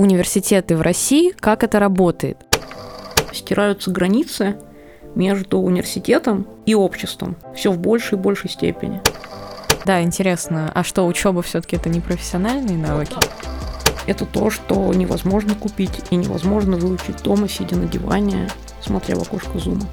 университеты в России, как это работает. Стираются границы между университетом и обществом. Все в большей и большей степени. Да, интересно. А что, учеба все-таки это не профессиональные навыки? Это то, что невозможно купить и невозможно выучить дома, сидя на диване, смотря в окошко зума.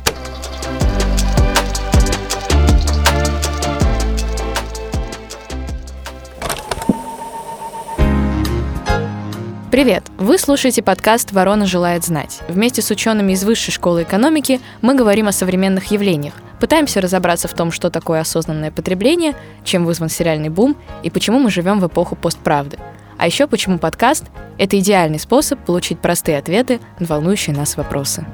Привет! Вы слушаете подкаст «Ворона желает знать». Вместе с учеными из Высшей школы экономики мы говорим о современных явлениях, пытаемся разобраться в том, что такое осознанное потребление, чем вызван сериальный бум и почему мы живем в эпоху постправды. А еще почему подкаст – это идеальный способ получить простые ответы на волнующие нас вопросы.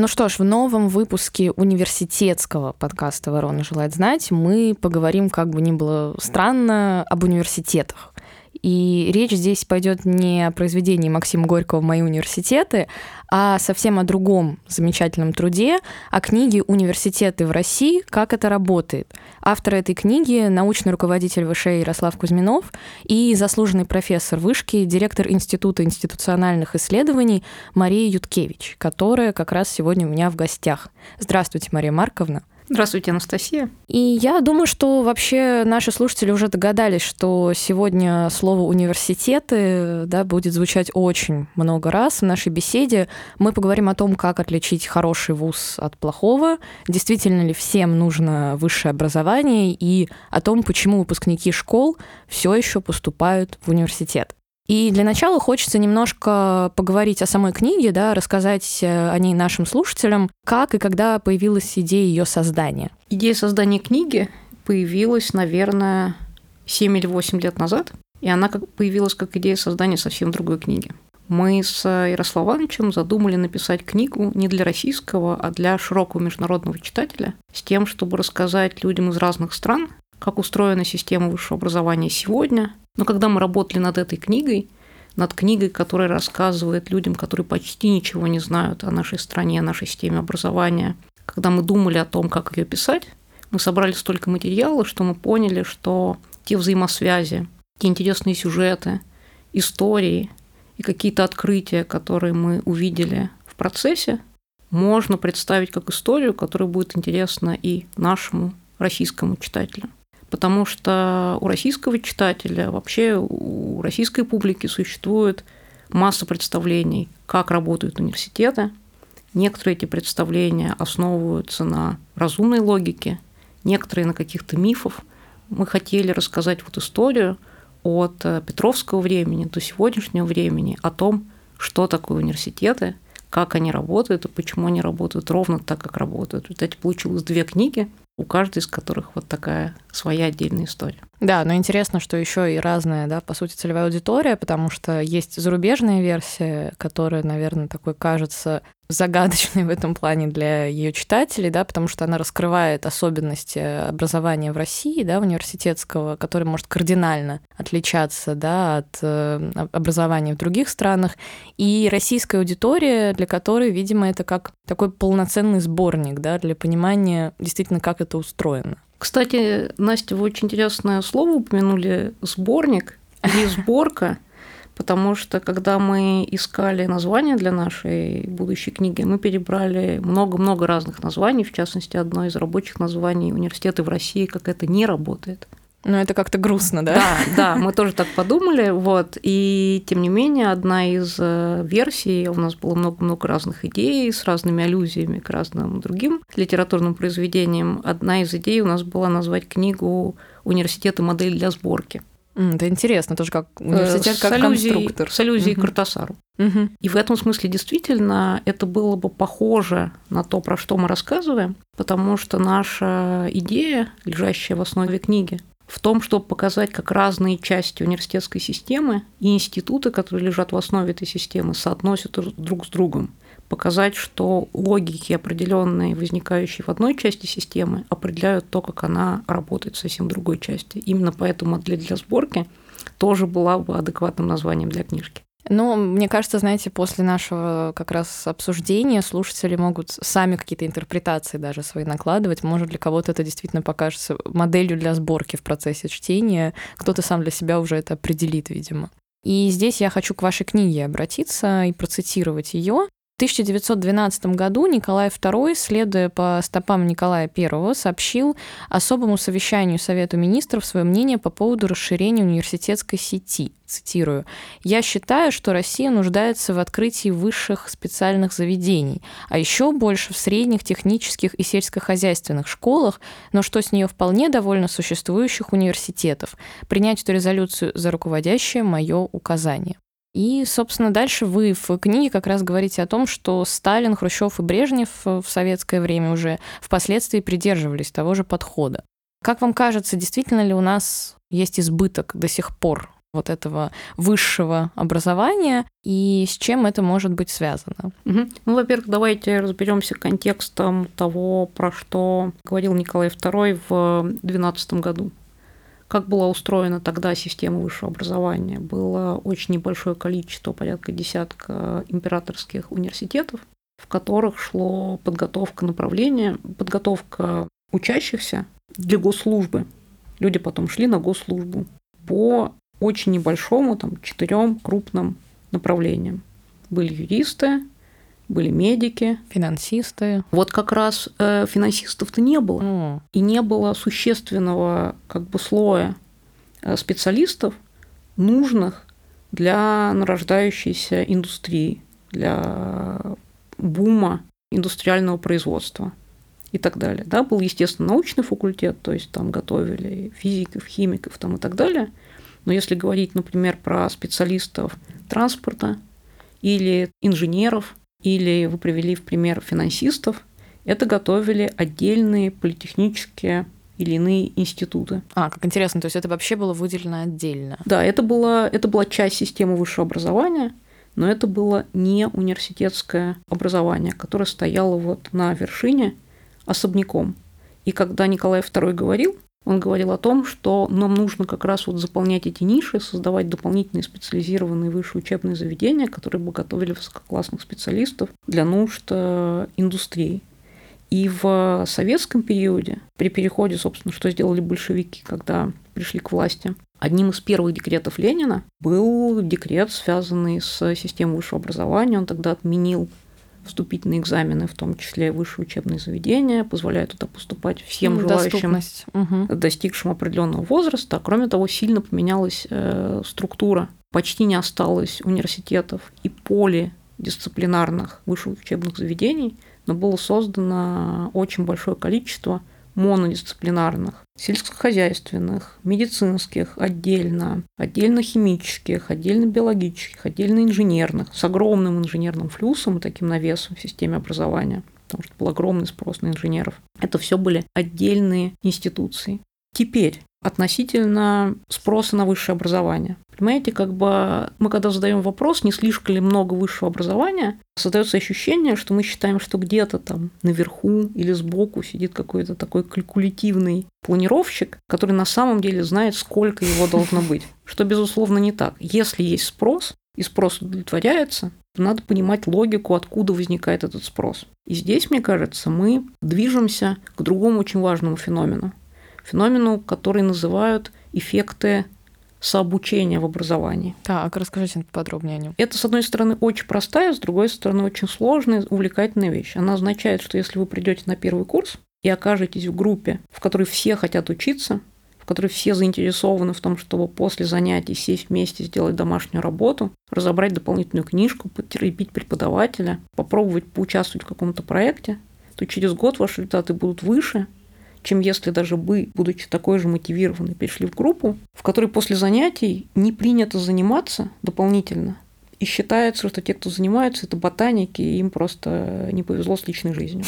Ну что ж, в новом выпуске университетского подкаста «Ворона желает знать» мы поговорим, как бы ни было странно, об университетах. И речь здесь пойдет не о произведении Максима Горького «Мои университеты», а совсем о другом замечательном труде, о книге «Университеты в России. Как это работает». Автор этой книги – научный руководитель ВШ Ярослав Кузьминов и заслуженный профессор вышки, директор Института институциональных исследований Мария Юткевич, которая как раз сегодня у меня в гостях. Здравствуйте, Мария Марковна. Здравствуйте, Анастасия. И я думаю, что вообще наши слушатели уже догадались, что сегодня слово университеты да, будет звучать очень много раз в нашей беседе. Мы поговорим о том, как отличить хороший вуз от плохого, действительно ли всем нужно высшее образование и о том, почему выпускники школ все еще поступают в университет. И для начала хочется немножко поговорить о самой книге, да, рассказать э, о ней нашим слушателям, как и когда появилась идея ее создания. Идея создания книги появилась, наверное, 7 или 8 лет назад, и она как появилась как идея создания совсем другой книги. Мы с Ярославовичем задумали написать книгу не для российского, а для широкого международного читателя, с тем, чтобы рассказать людям из разных стран, как устроена система высшего образования сегодня, но когда мы работали над этой книгой, над книгой, которая рассказывает людям, которые почти ничего не знают о нашей стране, о нашей системе образования, когда мы думали о том, как ее писать, мы собрали столько материала, что мы поняли, что те взаимосвязи, те интересные сюжеты, истории и какие-то открытия, которые мы увидели в процессе, можно представить как историю, которая будет интересна и нашему российскому читателю потому что у российского читателя, вообще у российской публики существует масса представлений, как работают университеты. Некоторые эти представления основываются на разумной логике, некоторые на каких-то мифах. Мы хотели рассказать вот историю от Петровского времени до сегодняшнего времени о том, что такое университеты, как они работают и почему они работают ровно так, как работают. В результате получилось две книги, у каждой из которых вот такая своя отдельная история. Да, но интересно, что еще и разная, да, по сути, целевая аудитория, потому что есть зарубежная версия, которая, наверное, такой кажется загадочной в этом плане для ее читателей, да, потому что она раскрывает особенности образования в России, да, университетского, который может кардинально отличаться, да, от э, образования в других странах, и российская аудитория, для которой, видимо, это как такой полноценный сборник, да, для понимания действительно, как это устроено. Кстати, Настя, вы очень интересное слово упомянули «сборник» или «сборка», потому что когда мы искали название для нашей будущей книги, мы перебрали много-много разных названий, в частности, одно из рабочих названий «Университеты в России. Как это не работает». Ну, это как-то грустно, да? Да, да, мы тоже так подумали, вот, и тем не менее одна из э, версий, у нас было много-много разных идей с разными аллюзиями к разным другим литературным произведениям, одна из идей у нас была назвать книгу «Университет и модель для сборки». Это интересно, тоже как университет, как аллюзией, конструктор. С аллюзией угу. к Картасару. Угу. И в этом смысле действительно это было бы похоже на то, про что мы рассказываем, потому что наша идея, лежащая в основе книги, в том, чтобы показать, как разные части университетской системы и институты, которые лежат в основе этой системы, соотносят друг с другом. Показать, что логики определенные, возникающие в одной части системы, определяют то, как она работает в совсем другой части. Именно поэтому модель для сборки тоже была бы адекватным названием для книжки. Но мне кажется, знаете, после нашего как раз обсуждения слушатели могут сами какие-то интерпретации даже свои накладывать. Может, для кого-то это действительно покажется моделью для сборки в процессе чтения. Кто-то сам для себя уже это определит, видимо. И здесь я хочу к вашей книге обратиться и процитировать ее. 1912 году Николай II, следуя по стопам Николая I, сообщил особому совещанию Совета министров свое мнение по поводу расширения университетской сети. Цитирую. «Я считаю, что Россия нуждается в открытии высших специальных заведений, а еще больше в средних технических и сельскохозяйственных школах, но что с нее вполне довольно существующих университетов. Принять эту резолюцию за руководящее мое указание». И, собственно, дальше вы в книге как раз говорите о том, что Сталин, Хрущев и Брежнев в советское время уже впоследствии придерживались того же подхода. Как вам кажется, действительно ли у нас есть избыток до сих пор вот этого высшего образования и с чем это может быть связано? Угу. Ну, во-первых, давайте разберемся контекстом того, про что говорил Николай II в 2012 году. Как была устроена тогда система высшего образования? Было очень небольшое количество, порядка десятка императорских университетов, в которых шло подготовка направления, подготовка учащихся для госслужбы. Люди потом шли на госслужбу по очень небольшому, там, четырем крупным направлениям. Были юристы, были медики. Финансисты. Вот как раз э, финансистов-то не было. Mm. И не было существенного как бы слоя э, специалистов, нужных для нарождающейся индустрии, для бума индустриального производства и так далее. Да, был, естественно, научный факультет, то есть там готовили физиков, химиков там, и так далее. Но если говорить, например, про специалистов транспорта или инженеров, или вы привели в пример финансистов, это готовили отдельные политехнические или иные институты. А, как интересно, то есть это вообще было выделено отдельно? Да, это была, это была часть системы высшего образования, но это было не университетское образование, которое стояло вот на вершине особняком. И когда Николай II говорил, он говорил о том, что нам нужно как раз вот заполнять эти ниши, создавать дополнительные специализированные высшие учебные заведения, которые бы готовили высококлассных специалистов для нужд э, индустрии. И в советском периоде, при переходе, собственно, что сделали большевики, когда пришли к власти, одним из первых декретов Ленина был декрет, связанный с системой высшего образования. Он тогда отменил вступительные экзамены, в том числе высшие учебные заведения, позволяют туда поступать всем ну, желающим, угу. достигшим определенного возраста. А кроме того, сильно поменялась э, структура. Почти не осталось университетов и полидисциплинарных высших учебных заведений, но было создано очень большое количество монодисциплинарных, сельскохозяйственных, медицинских отдельно, отдельно химических, отдельно биологических, отдельно инженерных, с огромным инженерным флюсом и таким навесом в системе образования потому что был огромный спрос на инженеров. Это все были отдельные институции. Теперь относительно спроса на высшее образование. Понимаете, как бы мы когда задаем вопрос, не слишком ли много высшего образования, создается ощущение, что мы считаем, что где-то там наверху или сбоку сидит какой-то такой калькулятивный планировщик, который на самом деле знает, сколько его должно быть. Что, безусловно, не так. Если есть спрос, и спрос удовлетворяется, то надо понимать логику, откуда возникает этот спрос. И здесь, мне кажется, мы движемся к другому очень важному феномену феномену, который называют эффекты сообучения в образовании. Так, расскажите подробнее о нем. Это, с одной стороны, очень простая, с другой стороны, очень сложная, увлекательная вещь. Она означает, что если вы придете на первый курс и окажетесь в группе, в которой все хотят учиться, в которой все заинтересованы в том, чтобы после занятий сесть вместе, сделать домашнюю работу, разобрать дополнительную книжку, потерпеть преподавателя, попробовать поучаствовать в каком-то проекте, то через год ваши результаты будут выше, чем если даже вы, будучи такой же мотивированной, пришли в группу, в которой после занятий не принято заниматься дополнительно, и считается, что те, кто занимаются, это ботаники, и им просто не повезло с личной жизнью.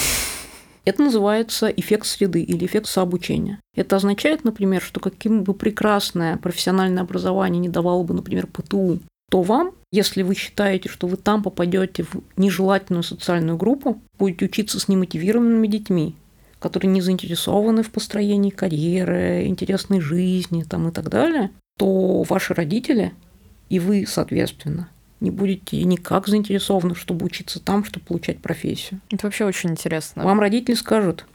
Это называется эффект среды или эффект сообучения. Это означает, например, что каким бы прекрасное профессиональное образование не давало бы, например, ПТУ, то вам, если вы считаете, что вы там попадете в нежелательную социальную группу, будете учиться с немотивированными детьми, которые не заинтересованы в построении карьеры, интересной жизни там, и так далее, то ваши родители и вы, соответственно, не будете никак заинтересованы, чтобы учиться там, чтобы получать профессию. Это вообще очень интересно. Вам родители скажут,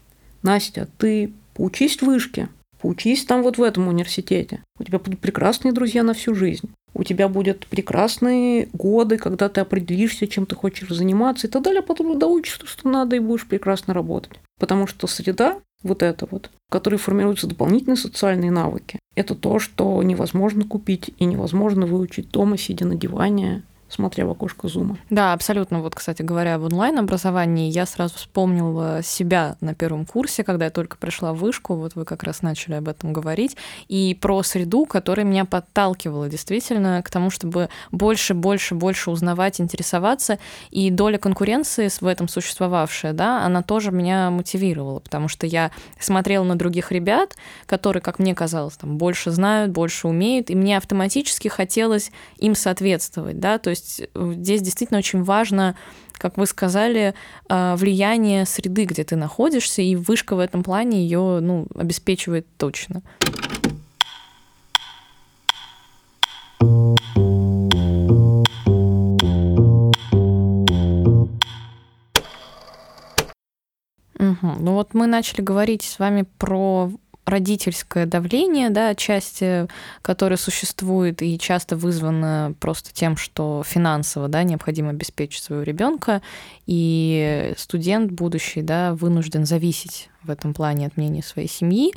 Настя, ты поучись в вышке, поучись там вот в этом университете. У тебя будут прекрасные друзья на всю жизнь. У тебя будут прекрасные годы, когда ты определишься, чем ты хочешь заниматься и так далее, а потом доучишься, что надо, и будешь прекрасно работать. Потому что среда вот это вот, в которой формируются дополнительные социальные навыки, это то, что невозможно купить и невозможно выучить дома, сидя на диване смотря в окошко зума. Да, абсолютно. Вот, кстати говоря, об онлайн-образовании, я сразу вспомнила себя на первом курсе, когда я только пришла в вышку, вот вы как раз начали об этом говорить, и про среду, которая меня подталкивала действительно к тому, чтобы больше, больше, больше узнавать, интересоваться, и доля конкуренции в этом существовавшая, да, она тоже меня мотивировала, потому что я смотрела на других ребят, которые, как мне казалось, там больше знают, больше умеют, и мне автоматически хотелось им соответствовать, да, то есть есть э, здесь действительно очень важно, как вы сказали, э, влияние среды, где ты находишься, и вышка в этом плане ее ну, обеспечивает точно. Угу. Ну вот мы начали говорить с вами про родительское давление, да, отчасти, которое существует и часто вызвано просто тем, что финансово, да, необходимо обеспечить своего ребенка, и студент будущий, да, вынужден зависеть в этом плане от мнения своей семьи.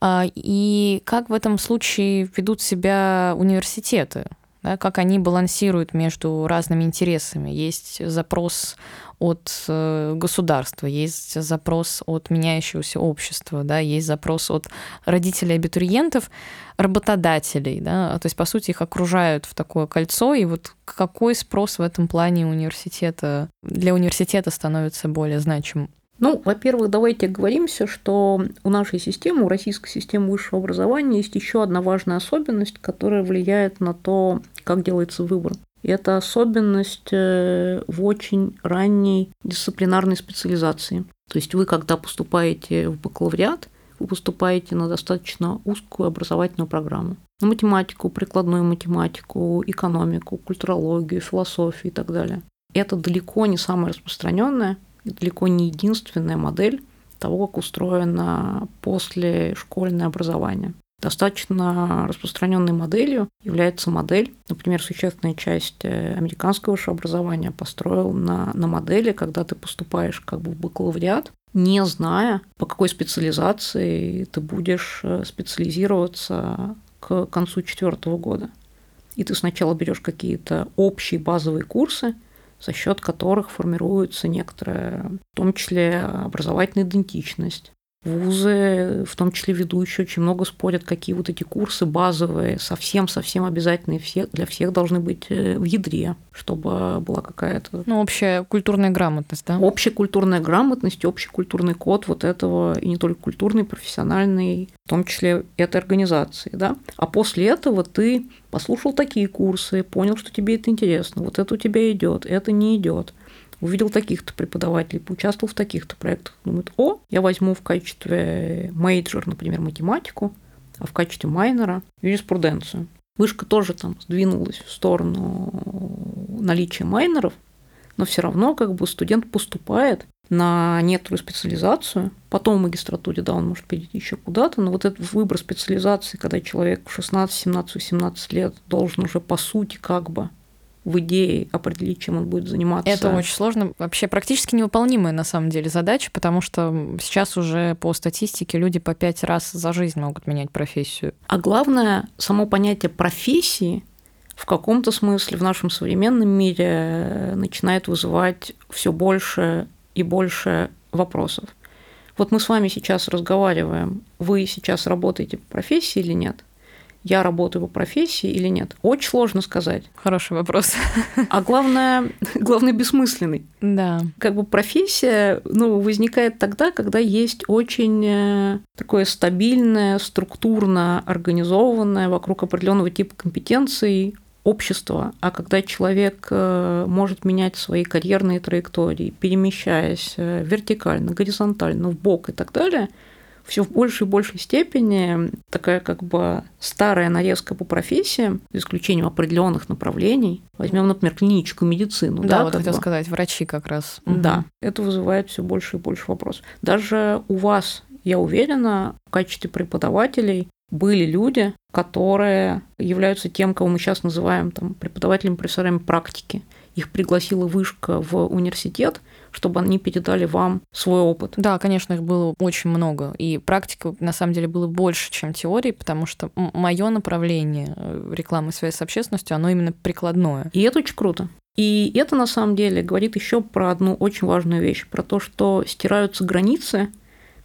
А, и как в этом случае ведут себя университеты? да, как они балансируют между разными интересами. Есть запрос от э, государства, есть запрос от меняющегося общества, да, есть запрос от родителей абитуриентов, работодателей, да, то есть, по сути, их окружают в такое кольцо, и вот какой спрос в этом плане университета, для университета становится более значимым? Ну, во-первых, давайте оговоримся, что у нашей системы, у российской системы высшего образования есть еще одна важная особенность, которая влияет на то, как делается выбор. И это особенность э, в очень ранней дисциплинарной специализации. То есть вы, когда поступаете в бакалавриат, вы поступаете на достаточно узкую образовательную программу. На математику, прикладную математику, экономику, культурологию, философию и так далее. Это далеко не самая распространенная далеко не единственная модель того, как устроено после школьное образование. Достаточно распространенной моделью является модель, например, существенная часть э, американского высшего образования построил на, на модели, когда ты поступаешь как бы в бакалавриат, не зная, по какой специализации ты будешь э, специализироваться к концу четвертого года. И ты сначала берешь какие-то общие базовые курсы, за счет которых формируется некоторая, в том числе образовательная идентичность. Вузы, в том числе ведущие, очень много спорят, какие вот эти курсы базовые, совсем-совсем обязательные все, для всех должны быть э, в ядре, чтобы была какая-то... Ну, общая культурная грамотность, да? Общая культурная грамотность, общий культурный код вот этого, и не только культурный, профессиональный, в том числе этой организации, да? А после этого ты послушал такие курсы, понял, что тебе это интересно, вот это у тебя идет, это не идет увидел таких-то преподавателей, поучаствовал в таких-то проектах. Думает, о, я возьму в качестве major, например, математику, а в качестве minor а юриспруденцию. Вышка тоже там сдвинулась в сторону наличия minor ов, но все равно как бы студент поступает на некоторую специализацию, потом в магистратуре, да, он может перейти еще куда-то, но вот этот выбор специализации, когда человек в 16, 17, 18 лет должен уже по сути как бы в идее определить, чем он будет заниматься. Это очень сложно, вообще практически невыполнимая на самом деле задача, потому что сейчас уже по статистике люди по пять раз за жизнь могут менять профессию. А главное, само понятие профессии в каком-то смысле в нашем современном мире начинает вызывать все больше и больше вопросов. Вот мы с вами сейчас разговариваем, вы сейчас работаете по профессии или нет? Я работаю по профессии или нет? Очень сложно сказать. Хороший вопрос. А главное, главное бессмысленный. Да. Как бы профессия ну, возникает тогда, когда есть очень э, такое стабильное, структурно организованное вокруг определенного типа компетенций общество, а когда человек э, может менять свои карьерные траектории, перемещаясь э, вертикально, горизонтально, в бок и так далее – все в большей и большей степени такая как бы старая нарезка по профессиям, за исключением определенных направлений. Возьмем, например, клиническую медицину. Да, да вот хотел бы. сказать, врачи как раз. Да, угу. это вызывает все больше и больше вопросов. Даже у вас, я уверена, в качестве преподавателей были люди, которые являются тем, кого мы сейчас называем там, преподавателями, профессорами практики. Их пригласила вышка в университет, чтобы они передали вам свой опыт. Да, конечно, их было очень много. И практика, на самом деле, было больше, чем теории, потому что мое направление э, рекламы связи с общественностью, оно именно прикладное. И это очень круто. И это на самом деле говорит еще про одну очень важную вещь, про то, что стираются границы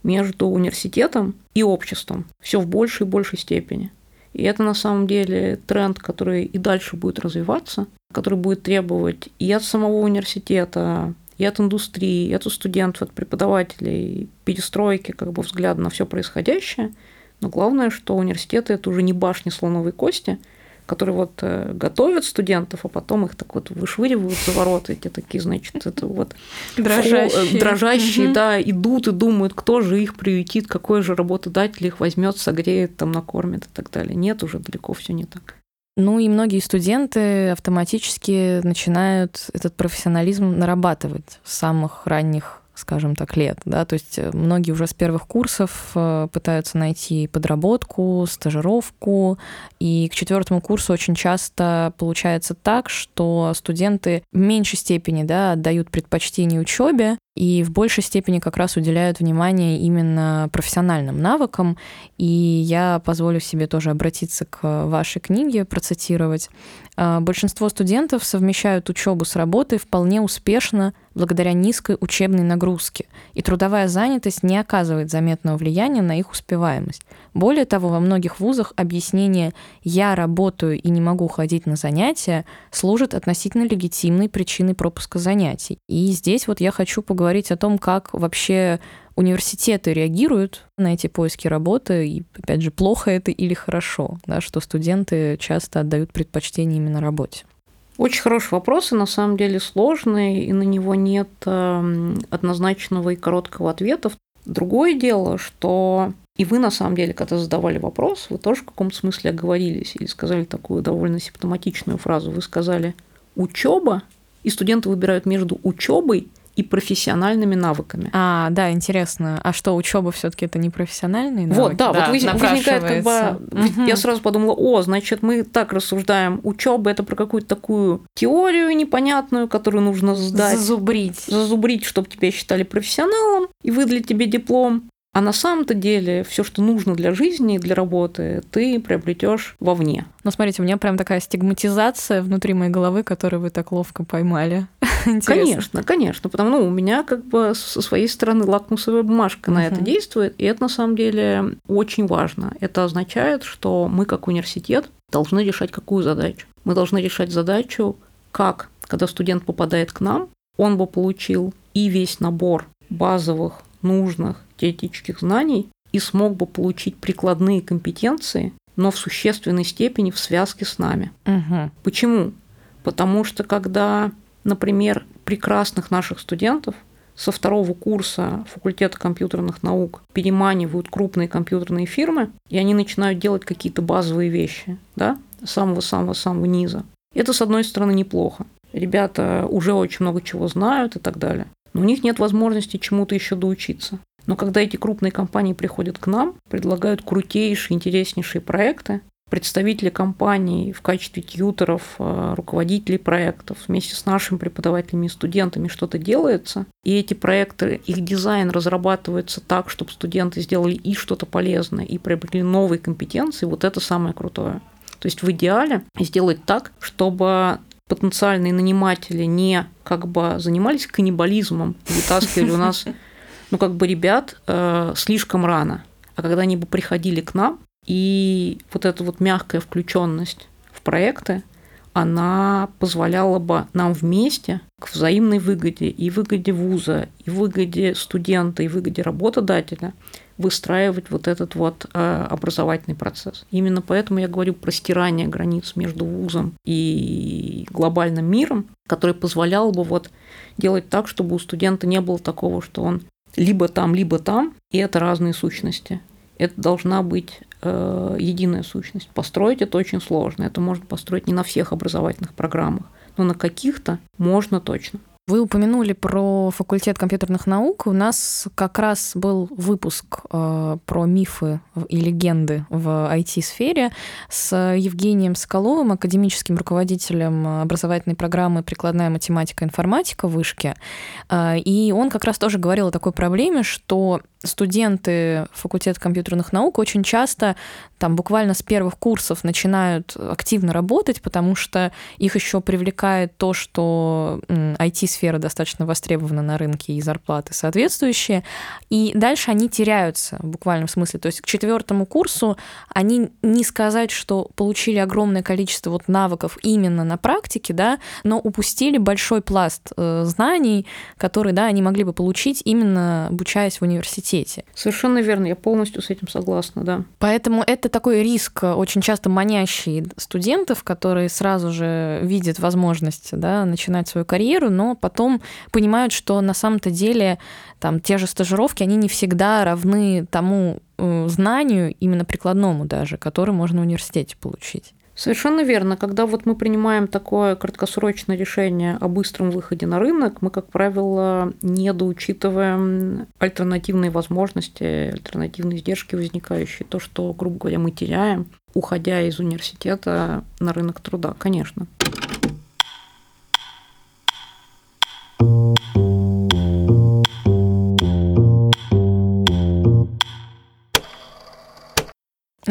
между университетом и обществом все в большей и большей степени. И это на самом деле тренд, который и дальше будет развиваться, который будет требовать и от самого университета, и от индустрии, и от студентов, от преподавателей, перестройки, как бы взгляда на все происходящее. Но главное, что университеты это уже не башни слоновой кости, которые вот э, готовят студентов, а потом их так вот вышвыривают за ворота, эти такие, значит, это вот дрожащие, э, дрожащие да, идут и думают, кто же их приютит, какой же работодатель их возьмет, согреет, там накормит и так далее. Нет, уже далеко все не так. Ну и многие студенты автоматически начинают этот профессионализм нарабатывать с самых ранних скажем так, лет. Да? То есть э, многие уже с первых курсов э, пытаются найти подработку, стажировку, и к четвертому курсу очень часто получается так, что студенты в меньшей степени да, отдают предпочтение учебе, и в большей степени как раз уделяют внимание именно профессиональным навыкам. И я позволю себе тоже обратиться к вашей книге, процитировать. «А, большинство студентов совмещают учебу с работой вполне успешно благодаря низкой учебной нагрузке, и трудовая занятость не оказывает заметного влияния на их успеваемость. Более того, во многих вузах объяснение «я работаю и не могу ходить на занятия» служит относительно легитимной причиной пропуска занятий. И здесь вот я хочу поговорить о том, как вообще университеты реагируют на эти поиски работы, и, опять же, плохо это или хорошо, да, что студенты часто отдают предпочтение именно работе? Очень хороший вопрос, и на самом деле сложный, и на него нет эм, однозначного и короткого ответа. Другое дело, что и вы, на самом деле, когда задавали вопрос, вы тоже в каком-то смысле оговорились или сказали такую довольно симптоматичную фразу. Вы сказали «учеба», и студенты выбирают между учебой и профессиональными навыками. А, да, интересно. А что, учеба все-таки это не профессиональные навыки? Вот, да, да вот возникает как бы. Угу. Я сразу подумала, о, значит, мы так рассуждаем. Учеба это про какую-то такую теорию непонятную, которую нужно сдать. Зазубрить. Зазубрить, чтобы тебя считали профессионалом и выдали тебе диплом. А на самом-то деле все, что нужно для жизни и для работы, ты приобретешь вовне. Ну, смотрите, у меня прям такая стигматизация внутри моей головы, которую вы так ловко поймали. Конечно, конечно. Потому ну, у меня как бы со своей стороны лакмусовая бумажка на это действует, и это на самом деле очень важно. Это означает, что мы как университет должны решать какую задачу? Мы должны решать задачу, как, когда студент попадает к нам, он бы получил и весь набор базовых, нужных теоретических знаний и смог бы получить прикладные компетенции, но в существенной степени в связке с нами. Угу. Почему? Потому что когда, например, прекрасных наших студентов со второго курса факультета компьютерных наук переманивают крупные компьютерные фирмы, и они начинают делать какие-то базовые вещи, да, самого-самого-самого низа. Это, с одной стороны, неплохо. Ребята уже очень много чего знают и так далее. Но у них нет возможности чему-то еще доучиться. Но когда эти крупные компании приходят к нам, предлагают крутейшие, интереснейшие проекты, представители компаний в качестве тьютеров, э, руководителей проектов вместе с нашими преподавателями и студентами что-то делается, и эти проекты, их дизайн разрабатывается так, чтобы студенты сделали и что-то полезное, и приобрели новые компетенции, вот это самое крутое. То есть в идеале сделать так, чтобы потенциальные наниматели не как бы занимались каннибализмом, вытаскивали у нас ну, как бы ребят э, слишком рано. А когда они бы приходили к нам, и вот эта вот мягкая включенность в проекты, она позволяла бы нам вместе к взаимной выгоде и выгоде вуза, и выгоде студента, и выгоде работодателя выстраивать вот этот вот э, образовательный процесс. Именно поэтому я говорю про стирание границ между вузом и глобальным миром, который позволял бы вот делать так, чтобы у студента не было такого, что он либо там, либо там, и это разные сущности. Это должна быть э, единая сущность. Построить это очень сложно. Это можно построить не на всех образовательных программах, но на каких-то можно точно. Вы упомянули про факультет компьютерных наук. У нас как раз был выпуск э, про мифы и легенды в IT-сфере с Евгением Соколовым, академическим руководителем образовательной программы «Прикладная математика и информатика» в Вышке. Э, и он как раз тоже говорил о такой проблеме, что студенты факультета компьютерных наук очень часто там буквально с первых курсов начинают активно работать, потому что их еще привлекает то, что IT-сфера достаточно востребована на рынке и зарплаты соответствующие. И дальше они теряются в буквальном смысле. То есть к четвертому курсу они не сказать, что получили огромное количество вот навыков именно на практике, да, но упустили большой пласт э, знаний, которые, да, они могли бы получить именно обучаясь в университете. Совершенно верно, я полностью с этим согласна, да. Поэтому это такой риск, очень часто манящий студентов, которые сразу же видят возможность да, начинать свою карьеру, но потом понимают, что на самом-то деле там те же стажировки, они не всегда равны тому э, знанию, именно прикладному даже, который можно в университете получить. Совершенно верно. Когда вот мы принимаем такое краткосрочное решение о быстром выходе на рынок, мы, как правило, недоучитываем альтернативные возможности, альтернативные издержки возникающие, то, что, грубо говоря, мы теряем, уходя из университета на рынок труда, конечно.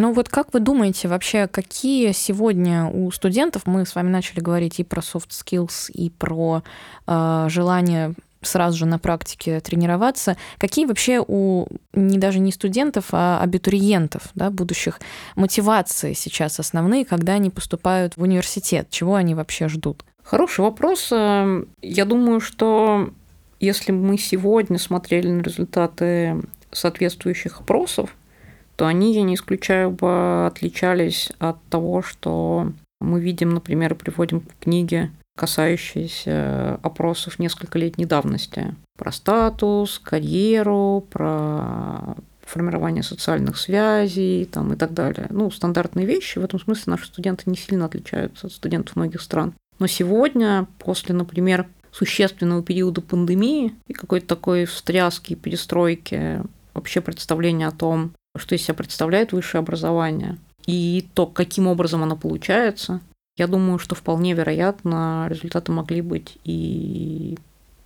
Ну вот как вы думаете вообще, какие сегодня у студентов, мы с вами начали говорить и про soft skills, и про э, желание сразу же на практике тренироваться. Какие вообще у не даже не студентов, а абитуриентов, да, будущих мотивации сейчас основные, когда они поступают в университет? Чего они вообще ждут? Хороший вопрос. Эм, я думаю, что если мы сегодня смотрели на результаты соответствующих опросов, то они, я не исключаю бы, отличались от того, что мы видим, например, и приводим в книге, касающиеся опросов нескольколетней давности. Про статус, карьеру, про формирование социальных связей там, и так далее. Ну, стандартные вещи. В этом смысле наши студенты не сильно отличаются от студентов многих стран. Но сегодня, после, например, существенного периода пандемии и какой-то такой встряски, перестройки вообще представления о том, что из себя представляет высшее образование, и то, каким образом оно получается, я думаю, что вполне вероятно результаты могли быть и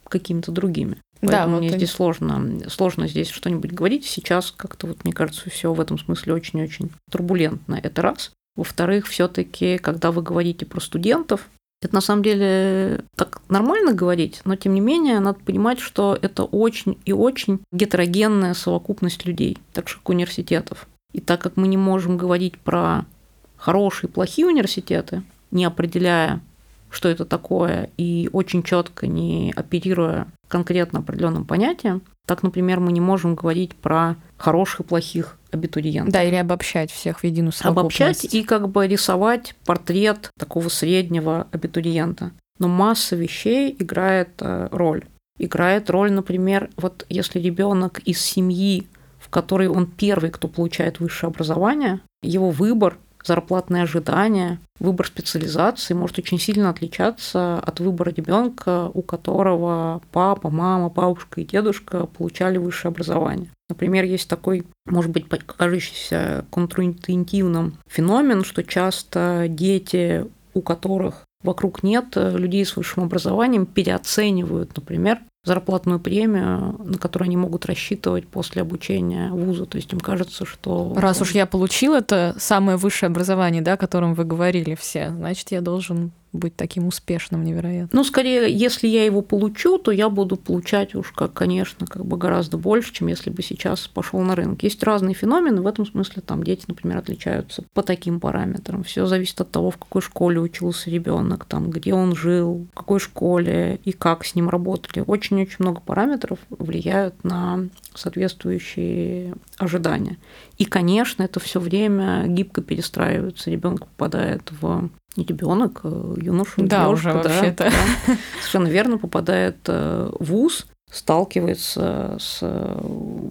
какими-то другими. Поэтому да, вот мне здесь сложно, сложно здесь что-нибудь говорить. Сейчас как-то вот мне кажется, все в этом смысле очень-очень турбулентно. Это раз. Во-вторых, все-таки, когда вы говорите про студентов, это на самом деле так нормально говорить, но тем не менее надо понимать, что это очень и очень гетерогенная совокупность людей, так же как университетов. И так как мы не можем говорить про хорошие и плохие университеты, не определяя, что это такое, и очень четко не оперируя конкретно определенным понятием, так, например, мы не можем говорить про хороших и плохих абитуриентов. Да, или обобщать всех в единую совокупность. Обобщать и как бы рисовать портрет такого среднего абитуриента. Но масса вещей играет э, роль. Играет роль, например, вот если ребенок из семьи, в которой он первый, кто получает высшее образование, его выбор зарплатные ожидания, выбор специализации может очень сильно отличаться от выбора ребенка, у которого папа, мама, бабушка и дедушка получали высшее образование. Например, есть такой, может быть, кажущийся контринтуитивным феномен, что часто дети, у которых вокруг нет людей с высшим образованием, переоценивают, например, зарплатную премию, на которую они могут рассчитывать после обучения вуза. То есть им кажется, что... Раз уж я получил это самое высшее образование, да, о котором вы говорили все, значит, я должен быть таким успешным невероятно. Ну, скорее, если я его получу, то я буду получать уж, как, конечно, как бы гораздо больше, чем если бы сейчас пошел на рынок. Есть разные феномены, в этом смысле там дети, например, отличаются по таким параметрам. Все зависит от того, в какой школе учился ребенок, там, где он жил, в какой школе и как с ним работали. Очень-очень много параметров влияют на соответствующие ожидания. И, конечно, это все время гибко перестраивается. Ребенок попадает в не ребенок, а юноша, да, девушка, уже да, вообще-то. Да, совершенно верно попадает э, в ВУЗ сталкивается с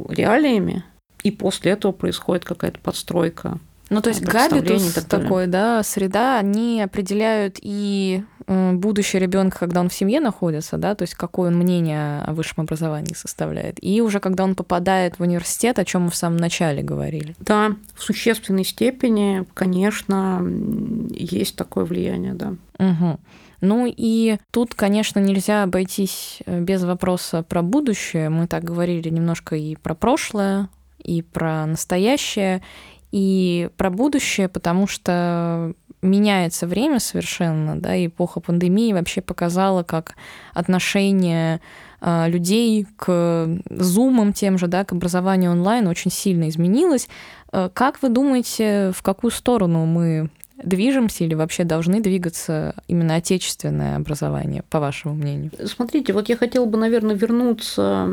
реалиями, и после этого происходит какая-то подстройка ну, то есть габитус так такой, да, среда, они определяют и э, будущее ребенка, когда он в семье находится, да, то есть какое он мнение о высшем образовании составляет, и уже когда он попадает в университет, о чем мы в самом начале говорили. Да, в существенной степени, конечно, есть такое влияние, да. Угу. Ну и тут, конечно, нельзя обойтись э, без вопроса про будущее. Мы так говорили немножко и про прошлое, и про настоящее, и про будущее, потому что меняется время совершенно, да, эпоха пандемии вообще показала, как отношение а, людей к зумам тем же, да, к образованию онлайн очень сильно изменилось. А, как вы думаете, в какую сторону мы движемся или вообще должны двигаться именно отечественное образование, по вашему мнению? Смотрите, вот я хотела бы, наверное, вернуться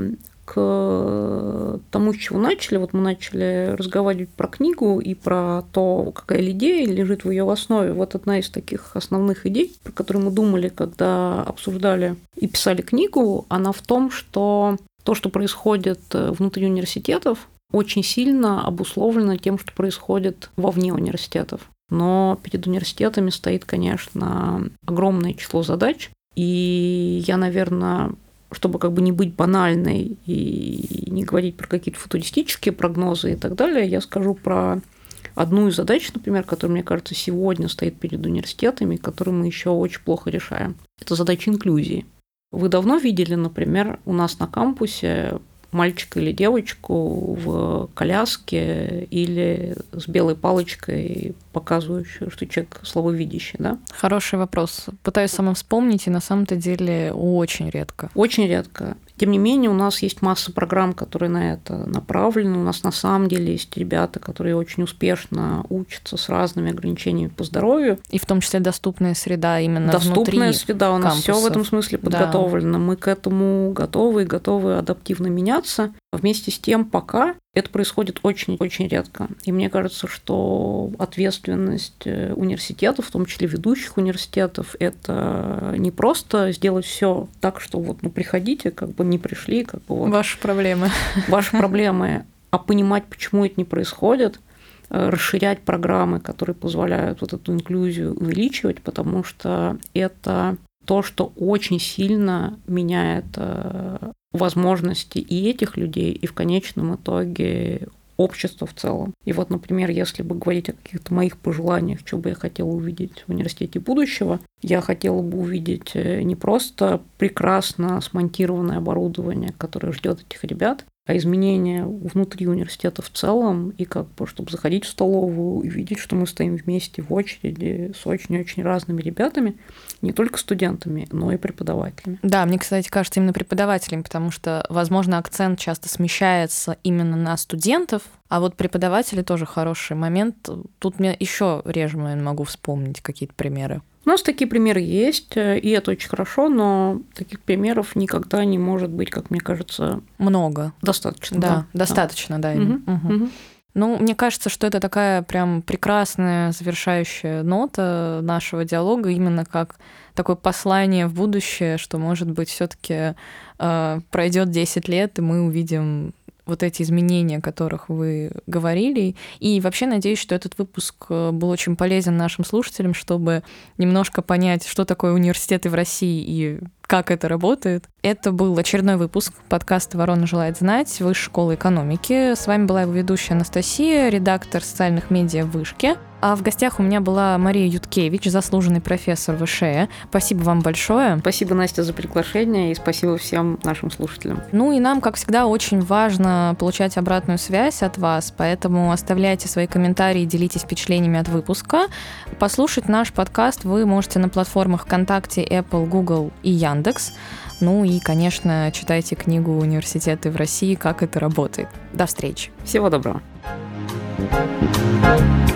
к тому, с чего начали. Вот мы начали разговаривать про книгу и про то, какая идея лежит в ее основе. Вот одна из таких основных идей, про которые мы думали, когда обсуждали и писали книгу, она в том, что то, что происходит внутри университетов, очень сильно обусловлено тем, что происходит вовне университетов. Но перед университетами стоит, конечно, огромное число задач. И я, наверное, чтобы как бы не быть банальной и не говорить про какие-то футуристические прогнозы и так далее, я скажу про одну из задач, например, которая, мне кажется, сегодня стоит перед университетами, которую мы еще очень плохо решаем. Это задача инклюзии. Вы давно видели, например, у нас на кампусе мальчика или девочку в коляске или с белой палочкой, показывающую, что человек слабовидящий, да? Хороший вопрос. Пытаюсь сама вспомнить, и на самом-то деле очень редко. Очень редко. Тем не менее, у нас есть масса программ, которые на это направлены. У нас на самом деле есть ребята, которые очень успешно учатся с разными ограничениями по здоровью. И в том числе доступная среда именно доступная среда. У нас все в этом смысле подготовлено. Да. Мы к этому готовы и готовы адаптивно меняться. Вместе с тем, пока это происходит очень-очень редко. И мне кажется, что ответственность э, университетов, в том числе ведущих университетов, это не просто сделать все так, что вот, ну, приходите, как бы не пришли, как бы вот. Ваши проблемы. Ваши проблемы, а понимать, почему это не происходит, э, расширять программы, которые позволяют вот эту инклюзию увеличивать, потому что это то, что очень сильно меняет э, возможности и этих людей, и в конечном итоге общества в целом. И вот, например, если бы говорить о каких-то моих пожеланиях, что бы я хотела увидеть в университете будущего, я хотела бы увидеть э, не просто прекрасно смонтированное оборудование, которое ждет этих ребят, а изменения внутри университета в целом, и как бы, чтобы заходить в столовую и видеть, что мы стоим вместе в очереди с очень-очень разными ребятами, не только студентами, но и преподавателями. Да, мне, кстати, кажется, именно преподавателями, потому что, возможно, акцент часто смещается именно на студентов, а вот преподаватели тоже хороший момент. Тут мне еще реже могу вспомнить какие-то примеры. У нас такие примеры есть, э, и это очень хорошо, но таких примеров никогда не может быть, как мне кажется, много. Достаточно. Да, да. достаточно, да. да угу, угу. Угу. Ну, мне кажется, что это такая прям прекрасная завершающая нота нашего диалога, именно как такое послание в будущее, что, может быть, все-таки э, пройдет 10 лет, и мы увидим вот эти изменения, о которых вы говорили. И вообще надеюсь, что этот выпуск э, был очень полезен нашим слушателям, чтобы немножко понять, что такое университеты в России и как это работает. Это был очередной выпуск подкаста «Ворона желает знать» Высшей школы экономики. С вами была его ведущая Анастасия, редактор социальных медиа в Вышке. А в гостях у меня была Мария Юткевич, заслуженный профессор ВШЭ. Спасибо вам большое. Спасибо, Настя, за приглашение и спасибо всем нашим слушателям. Ну и нам, как всегда, очень важно получать обратную связь от вас, поэтому оставляйте свои комментарии, делитесь впечатлениями от выпуска. Послушать наш подкаст вы можете на платформах ВКонтакте, Apple, Google и Яндекс. Ну и, конечно, читайте книгу «Университеты в России. Как это работает». До встречи. Всего доброго. thank you